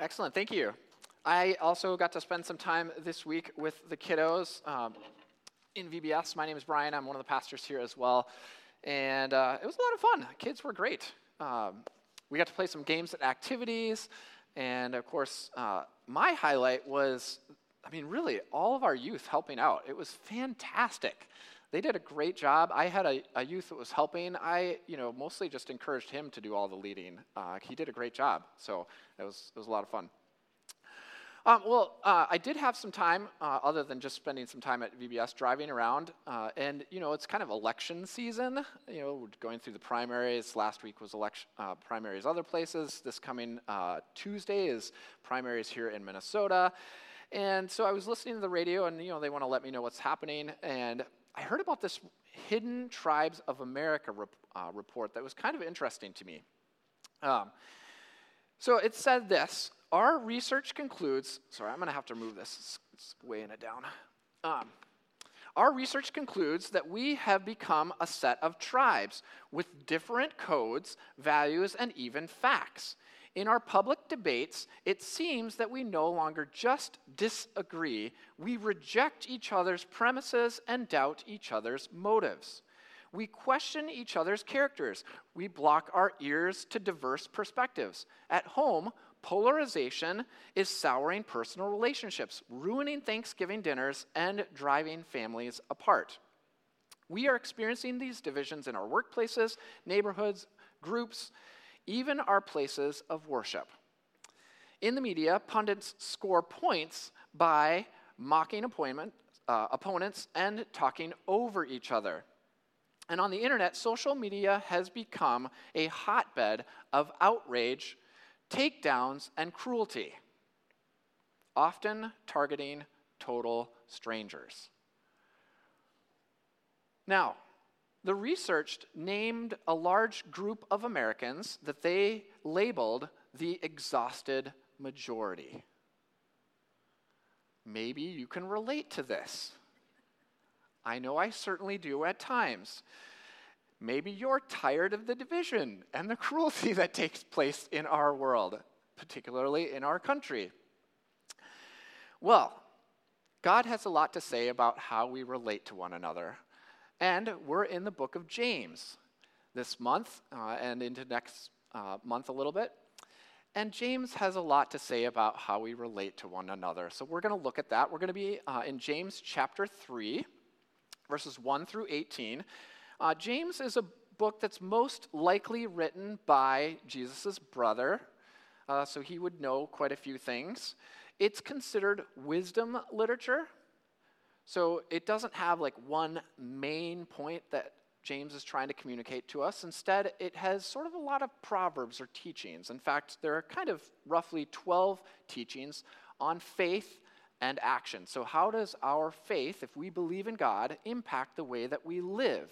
Excellent, thank you. I also got to spend some time this week with the kiddos um, in VBS. My name is Brian, I'm one of the pastors here as well. And uh, it was a lot of fun. Kids were great. Um, we got to play some games and activities. And of course, uh, my highlight was I mean, really, all of our youth helping out. It was fantastic. They did a great job. I had a, a youth that was helping. I, you know, mostly just encouraged him to do all the leading. Uh, he did a great job, so it was, it was a lot of fun. Um, well, uh, I did have some time, uh, other than just spending some time at VBS, driving around. Uh, and, you know, it's kind of election season. You know, we're going through the primaries. Last week was election, uh, primaries other places. This coming uh, Tuesday is primaries here in Minnesota. And so I was listening to the radio, and, you know, they want to let me know what's happening. And I heard about this Hidden Tribes of America rep, uh, report that was kind of interesting to me. Um, so it said this Our research concludes, sorry, I'm going to have to move this, it's, it's weighing it down. Um, our research concludes that we have become a set of tribes with different codes, values, and even facts. In our public debates, it seems that we no longer just disagree, we reject each other's premises and doubt each other's motives. We question each other's characters. We block our ears to diverse perspectives. At home, polarization is souring personal relationships, ruining Thanksgiving dinners, and driving families apart. We are experiencing these divisions in our workplaces, neighborhoods, groups, even our places of worship. In the media, pundits score points by mocking uh, opponents and talking over each other. And on the internet, social media has become a hotbed of outrage, takedowns, and cruelty, often targeting total strangers. Now, the research named a large group of Americans that they labeled the exhausted majority. Maybe you can relate to this. I know I certainly do at times. Maybe you're tired of the division and the cruelty that takes place in our world, particularly in our country. Well, God has a lot to say about how we relate to one another. And we're in the book of James this month uh, and into next uh, month a little bit. And James has a lot to say about how we relate to one another. So we're going to look at that. We're going to be uh, in James chapter 3, verses 1 through 18. Uh, James is a book that's most likely written by Jesus' brother, uh, so he would know quite a few things. It's considered wisdom literature, so it doesn't have like one main point that James is trying to communicate to us. Instead, it has sort of a lot of proverbs or teachings. In fact, there are kind of roughly 12 teachings on faith and action. So, how does our faith, if we believe in God, impact the way that we live?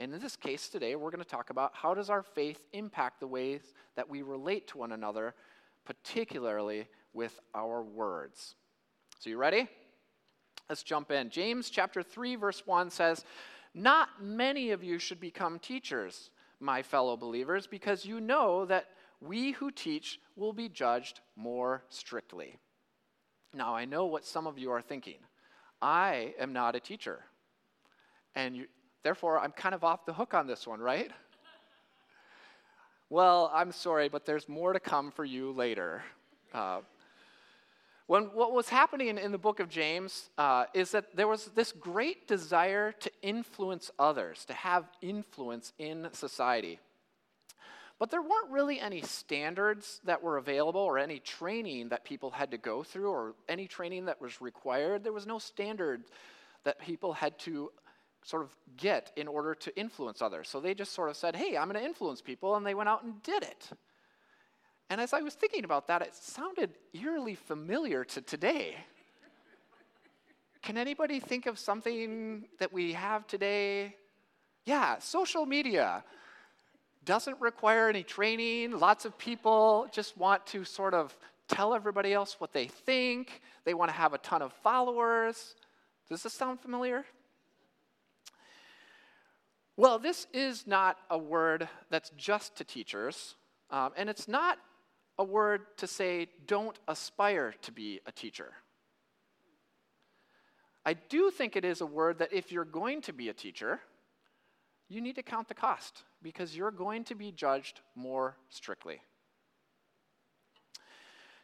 And in this case today, we're going to talk about how does our faith impact the ways that we relate to one another, particularly with our words. So, you ready? Let's jump in. James chapter 3 verse 1 says, "Not many of you should become teachers, my fellow believers, because you know that we who teach will be judged more strictly." Now, I know what some of you are thinking. I am not a teacher. And you, therefore, I'm kind of off the hook on this one, right? well, I'm sorry, but there's more to come for you later. Uh, when what was happening in, in the book of James uh, is that there was this great desire to influence others, to have influence in society. But there weren't really any standards that were available or any training that people had to go through or any training that was required. There was no standard that people had to sort of get in order to influence others. So they just sort of said, hey, I'm going to influence people, and they went out and did it. And as I was thinking about that, it sounded eerily familiar to today. Can anybody think of something that we have today? Yeah, social media doesn't require any training. Lots of people just want to sort of tell everybody else what they think. They want to have a ton of followers. Does this sound familiar? Well, this is not a word that's just to teachers, um, and it's not a word to say, don't aspire to be a teacher. I do think it is a word that if you're going to be a teacher, you need to count the cost because you're going to be judged more strictly.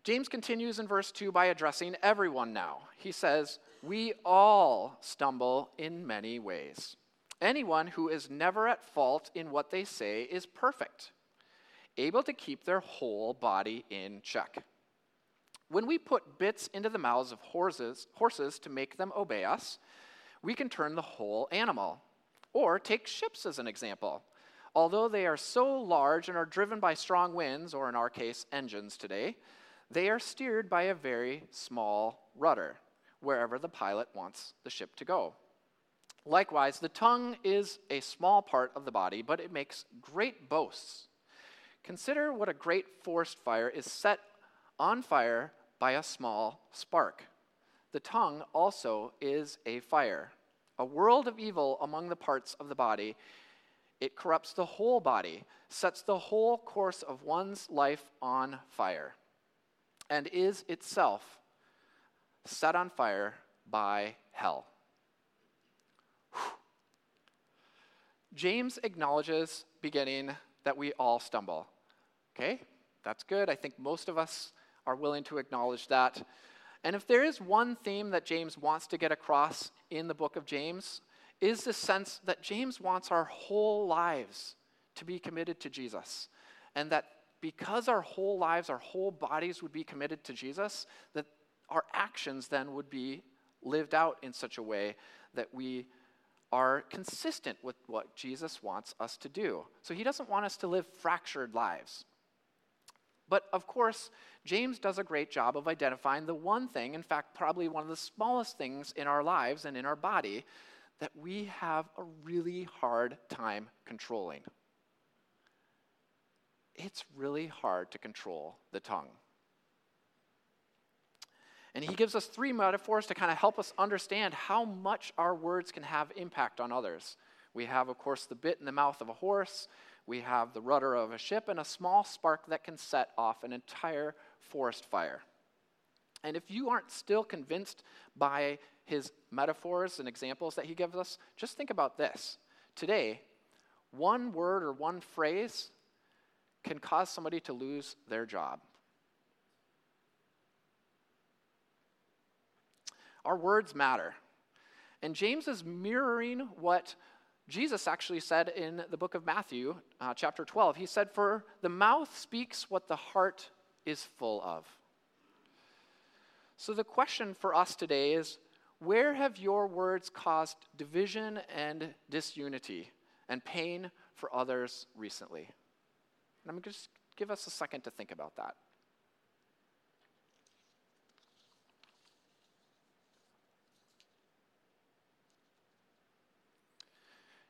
James continues in verse 2 by addressing everyone now. He says, We all stumble in many ways. Anyone who is never at fault in what they say is perfect, able to keep their whole body in check. When we put bits into the mouths of horses, horses to make them obey us, we can turn the whole animal. Or take ships as an example. Although they are so large and are driven by strong winds, or in our case, engines today, they are steered by a very small rudder, wherever the pilot wants the ship to go. Likewise, the tongue is a small part of the body, but it makes great boasts. Consider what a great forest fire is set on fire by a small spark. The tongue also is a fire, a world of evil among the parts of the body. It corrupts the whole body, sets the whole course of one's life on fire and is itself set on fire by hell. Whew. James acknowledges beginning that we all stumble. Okay, that's good. I think most of us are willing to acknowledge that. And if there is one theme that James wants to get across in the book of James, is the sense that James wants our whole lives to be committed to Jesus. And that because our whole lives, our whole bodies would be committed to Jesus, that our actions then would be lived out in such a way that we are consistent with what Jesus wants us to do. So he doesn't want us to live fractured lives. But of course, James does a great job of identifying the one thing, in fact, probably one of the smallest things in our lives and in our body, that we have a really hard time controlling it's really hard to control the tongue. And he gives us three metaphors to kind of help us understand how much our words can have impact on others. We have, of course, the bit in the mouth of a horse, we have the rudder of a ship, and a small spark that can set off an entire forest fire. And if you aren't still convinced by his metaphors and examples that he gives us, just think about this. Today, one word or one phrase can cause somebody to lose their job. Our words matter. And James is mirroring what Jesus actually said in the book of Matthew, uh, chapter 12. He said, For the mouth speaks what the heart is full of. So the question for us today is where have your words caused division and disunity and pain for others recently? And I'm to just give us a second to think about that.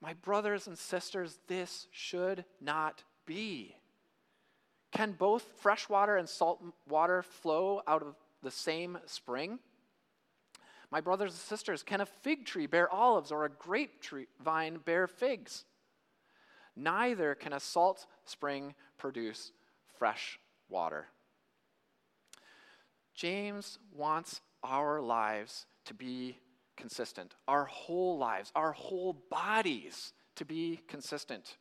My brothers and sisters, this should not be. Can both fresh water and salt water flow out of the same spring? My brothers and sisters, can a fig tree bear olives or a grape tree vine bear figs? Neither can a salt spring produce fresh water. James wants our lives to be consistent, our whole lives, our whole bodies to be consistent.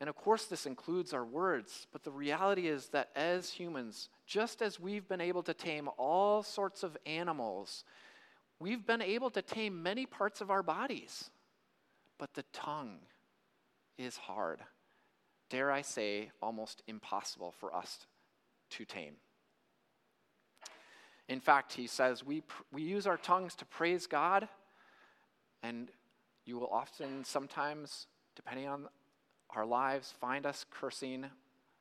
And of course, this includes our words, but the reality is that as humans, just as we've been able to tame all sorts of animals, we've been able to tame many parts of our bodies. But the tongue is hard. Dare I say, almost impossible for us to tame. In fact, he says we, we use our tongues to praise God, and you will often, sometimes, depending on our lives, find us cursing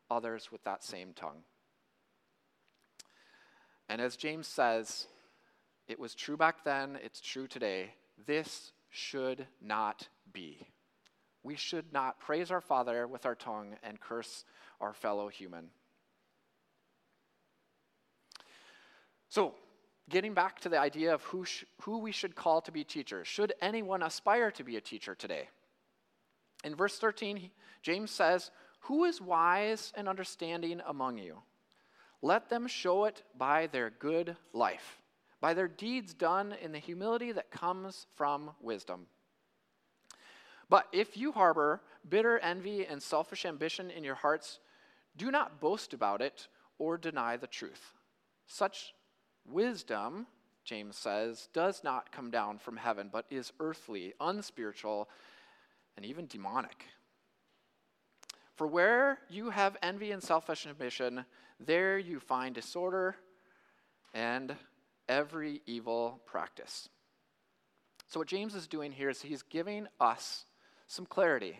others with that same tongue. And as James says, it was true back then, it's true today. This should not be. We should not praise our Father with our tongue and curse our fellow human. So, getting back to the idea of who, sh- who we should call to be teachers, should anyone aspire to be a teacher today? In verse 13, James says, Who is wise and understanding among you? Let them show it by their good life, by their deeds done in the humility that comes from wisdom. But if you harbor bitter envy and selfish ambition in your hearts, do not boast about it or deny the truth. Such wisdom, James says, does not come down from heaven, but is earthly, unspiritual, and even demonic. For where you have envy and selfish ambition, there you find disorder and every evil practice. So, what James is doing here is he's giving us some clarity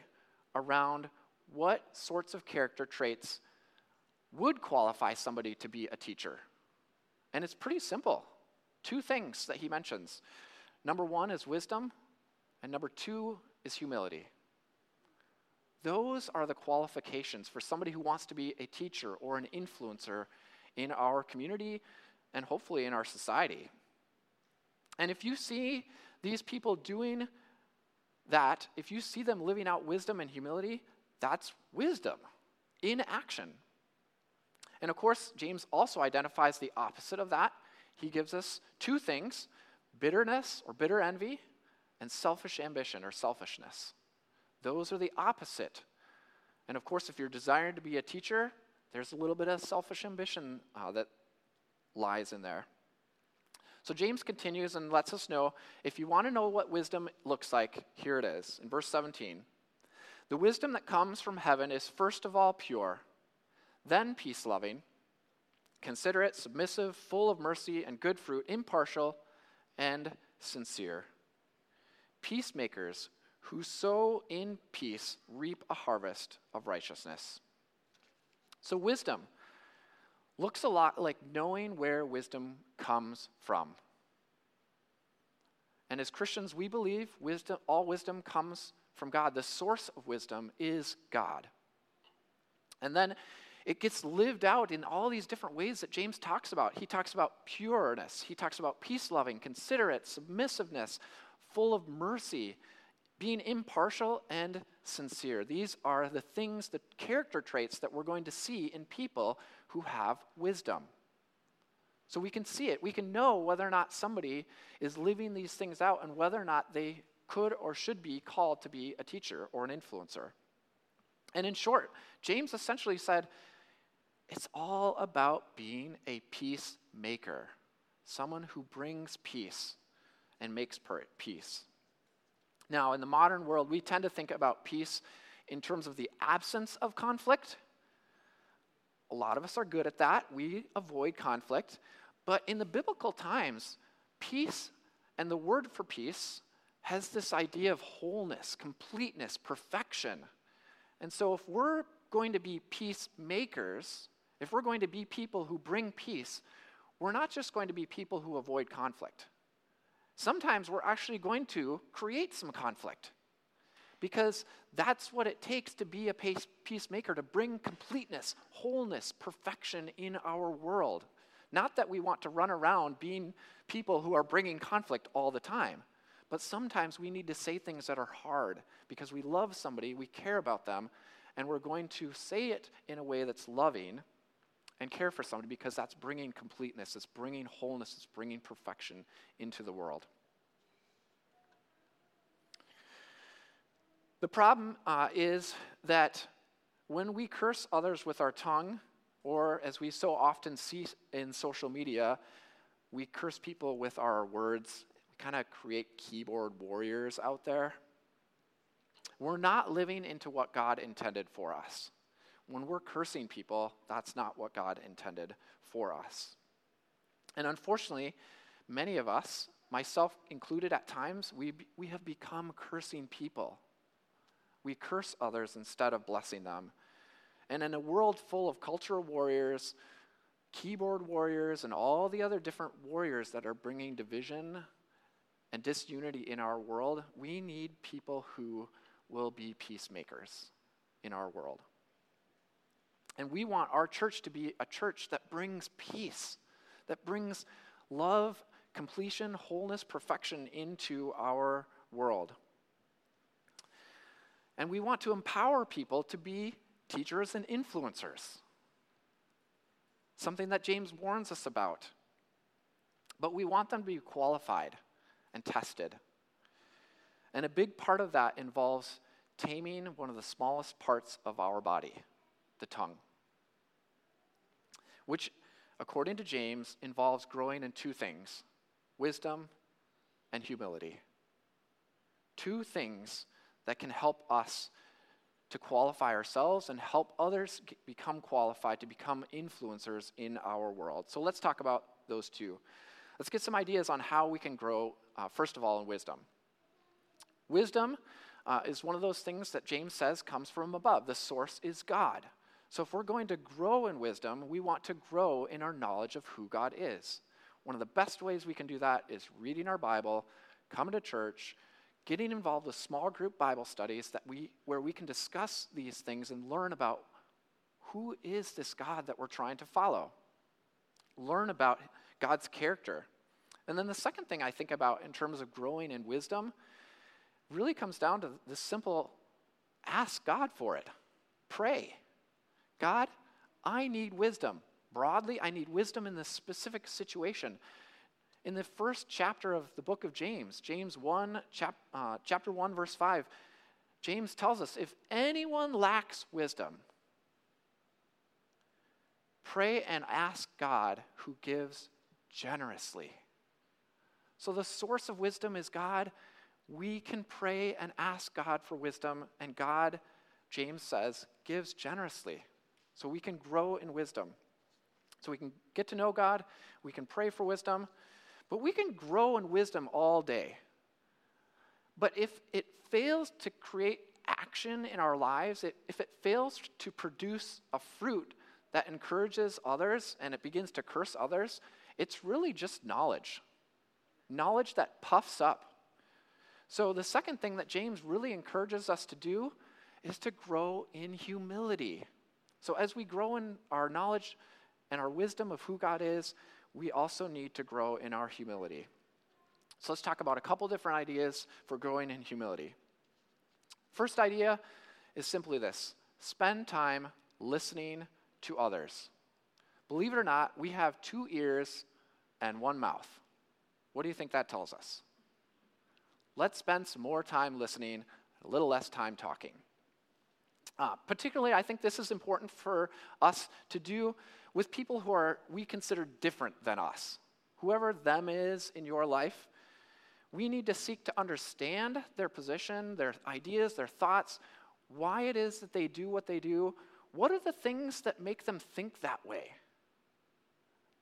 around what sorts of character traits would qualify somebody to be a teacher. And it's pretty simple. Two things that he mentions. Number one is wisdom, and number two is humility. Those are the qualifications for somebody who wants to be a teacher or an influencer in our community and hopefully in our society. And if you see these people doing that, if you see them living out wisdom and humility, that's wisdom in action. And of course, James also identifies the opposite of that. He gives us two things bitterness or bitter envy, and selfish ambition or selfishness. Those are the opposite. And of course, if you're desiring to be a teacher, there's a little bit of selfish ambition uh, that lies in there. So James continues and lets us know if you want to know what wisdom looks like, here it is in verse 17. The wisdom that comes from heaven is first of all pure, then peace loving, considerate, submissive, full of mercy and good fruit, impartial, and sincere. Peacemakers who sow in peace reap a harvest of righteousness. So, wisdom looks a lot like knowing where wisdom comes from. And as Christians, we believe wisdom, all wisdom comes from God. The source of wisdom is God. And then it gets lived out in all these different ways that James talks about. He talks about pureness, he talks about peace loving, considerate, submissiveness, full of mercy, being impartial and sincere. These are the things, the character traits that we're going to see in people who have wisdom. So we can see it. We can know whether or not somebody is living these things out and whether or not they could or should be called to be a teacher or an influencer. And in short, James essentially said it's all about being a peacemaker, someone who brings peace and makes peace. Now, in the modern world, we tend to think about peace in terms of the absence of conflict. A lot of us are good at that. We avoid conflict. But in the biblical times, peace and the word for peace has this idea of wholeness, completeness, perfection. And so, if we're going to be peacemakers, if we're going to be people who bring peace, we're not just going to be people who avoid conflict. Sometimes we're actually going to create some conflict because that's what it takes to be a peacemaker, to bring completeness, wholeness, perfection in our world. Not that we want to run around being people who are bringing conflict all the time, but sometimes we need to say things that are hard because we love somebody, we care about them, and we're going to say it in a way that's loving and care for somebody because that's bringing completeness, it's bringing wholeness, it's bringing perfection into the world. The problem uh, is that when we curse others with our tongue, or as we so often see in social media, we curse people with our words. We kind of create keyboard warriors out there. We're not living into what God intended for us when we're cursing people, that's not what God intended for us. And unfortunately, many of us, myself included at times, we, we have become cursing people. We curse others instead of blessing them. And in a world full of cultural warriors, keyboard warriors, and all the other different warriors that are bringing division and disunity in our world, we need people who will be peacemakers in our world. And we want our church to be a church that brings peace, that brings love, completion, wholeness, perfection into our world. And we want to empower people to be teachers and influencers, something that James warns us about. But we want them to be qualified and tested. And a big part of that involves taming one of the smallest parts of our body, the tongue, which, according to James, involves growing in two things wisdom and humility. Two things that can help us to qualify ourselves and help others become qualified to become influencers in our world. So let's talk about those two. Let's get some ideas on how we can grow, uh, first of all, in wisdom. Wisdom uh, is one of those things that James says comes from above. The source is God. So if we're going to grow in wisdom, we want to grow in our knowledge of who God is. One of the best ways we can do that is reading our Bible, coming to church, getting involved with small group Bible studies that we, where we can discuss these things and learn about who is this God that we're trying to follow. Learn about God's character. And then the second thing I think about in terms of growing in wisdom really comes down to this simple ask God for it. Pray. God, I need wisdom. Broadly, I need wisdom in this specific situation. In the first chapter of the book of James, James 1, chap, uh, chapter 1, verse 5, James tells us if anyone lacks wisdom, pray and ask God who gives generously. So the source of wisdom is God. We can pray and ask God for wisdom, and God, James says, gives generously. So we can grow in wisdom. So we can get to know God, we can pray for wisdom, but we can grow in wisdom all day. But if it fails to create action in our lives, it, if it fails to produce a fruit that encourages others and it begins to curse others, it's really just knowledge. Knowledge that puffs up. So, the second thing that James really encourages us to do is to grow in humility. So, as we grow in our knowledge and our wisdom of who God is, we also need to grow in our humility. So let's talk about a couple different ideas for growing in humility. First idea is simply this spend time listening to others. Believe it or not, we have two ears and one mouth. What do you think that tells us? Let's spend some more time listening, a little less time talking. Uh, particularly, I think this is important for us to do with people who are we consider different than us. Whoever them is in your life, we need to seek to understand their position, their ideas, their thoughts, why it is that they do what they do. What are the things that make them think that way?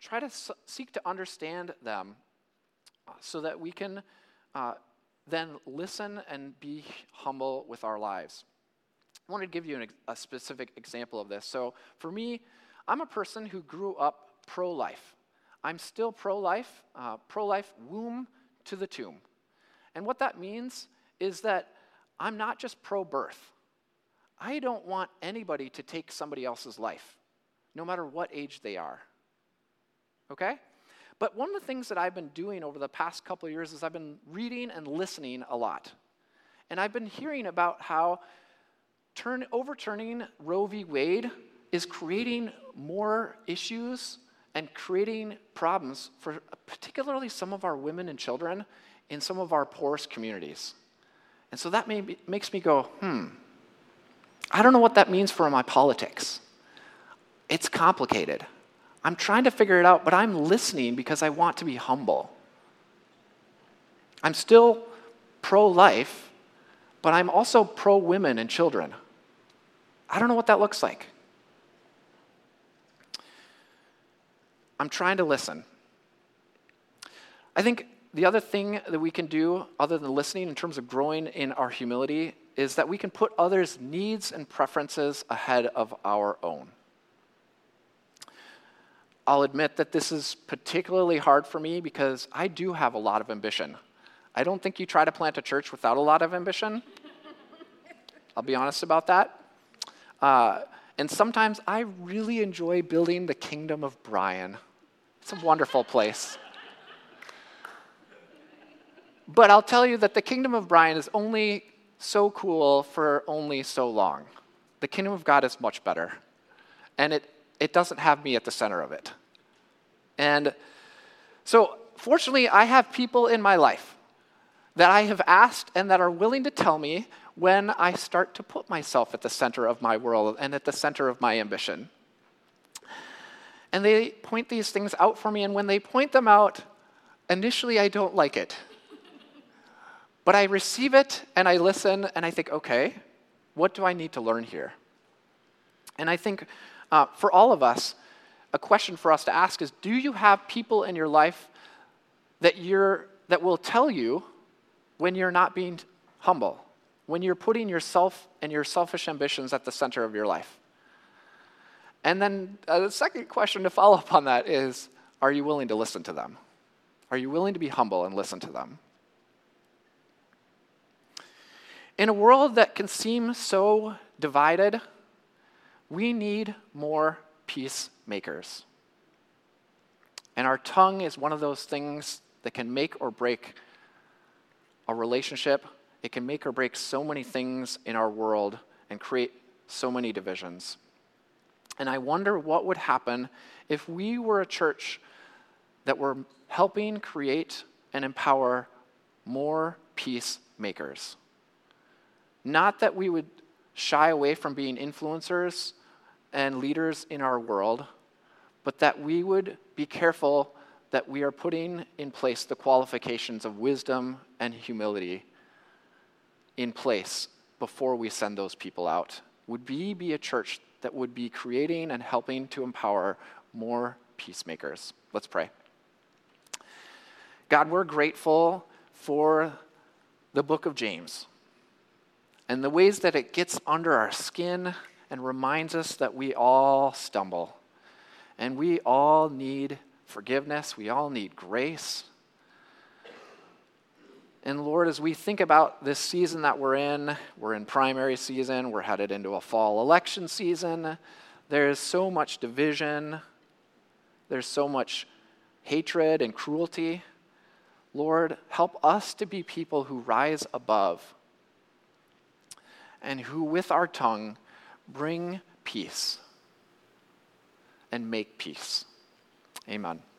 Try to seek to understand them uh, so that we can uh, then listen and be humble with our lives. I want to give you an, a specific example of this. So, for me, I'm a person who grew up pro life. I'm still pro life, uh, pro life womb to the tomb. And what that means is that I'm not just pro birth. I don't want anybody to take somebody else's life, no matter what age they are. Okay? But one of the things that I've been doing over the past couple of years is I've been reading and listening a lot. And I've been hearing about how turn, overturning Roe v. Wade is creating more issues and creating problems for particularly some of our women and children in some of our poorest communities. And so that be, makes me go, hmm, I don't know what that means for my politics. It's complicated. I'm trying to figure it out, but I'm listening because I want to be humble. I'm still pro life, but I'm also pro women and children. I don't know what that looks like. I'm trying to listen. I think the other thing that we can do, other than listening, in terms of growing in our humility, is that we can put others' needs and preferences ahead of our own. I'll admit that this is particularly hard for me because I do have a lot of ambition. I don't think you try to plant a church without a lot of ambition. I'll be honest about that. Uh, and sometimes I really enjoy building the kingdom of Brian. It's a wonderful place. But I'll tell you that the kingdom of Brian is only so cool for only so long. The kingdom of God is much better. And it, it doesn't have me at the center of it. And so, fortunately, I have people in my life that I have asked and that are willing to tell me when I start to put myself at the center of my world and at the center of my ambition. And they point these things out for me, and when they point them out, initially I don't like it. But I receive it and I listen and I think, okay, what do I need to learn here? And I think uh, for all of us, a question for us to ask is do you have people in your life that, you're, that will tell you when you're not being humble, when you're putting yourself and your selfish ambitions at the center of your life? And then uh, the second question to follow up on that is are you willing to listen to them? Are you willing to be humble and listen to them? In a world that can seem so divided, we need more peacemakers. And our tongue is one of those things that can make or break a relationship. It can make or break so many things in our world and create so many divisions. And I wonder what would happen if we were a church that were helping create and empower more peacemakers. Not that we would shy away from being influencers and leaders in our world, but that we would be careful that we are putting in place the qualifications of wisdom and humility in place before we send those people out. Would we be a church that would be creating and helping to empower more peacemakers? Let's pray. God, we're grateful for the book of James and the ways that it gets under our skin and reminds us that we all stumble and we all need forgiveness, we all need grace. And Lord, as we think about this season that we're in, we're in primary season, we're headed into a fall election season. There's so much division, there's so much hatred and cruelty. Lord, help us to be people who rise above and who, with our tongue, bring peace and make peace. Amen.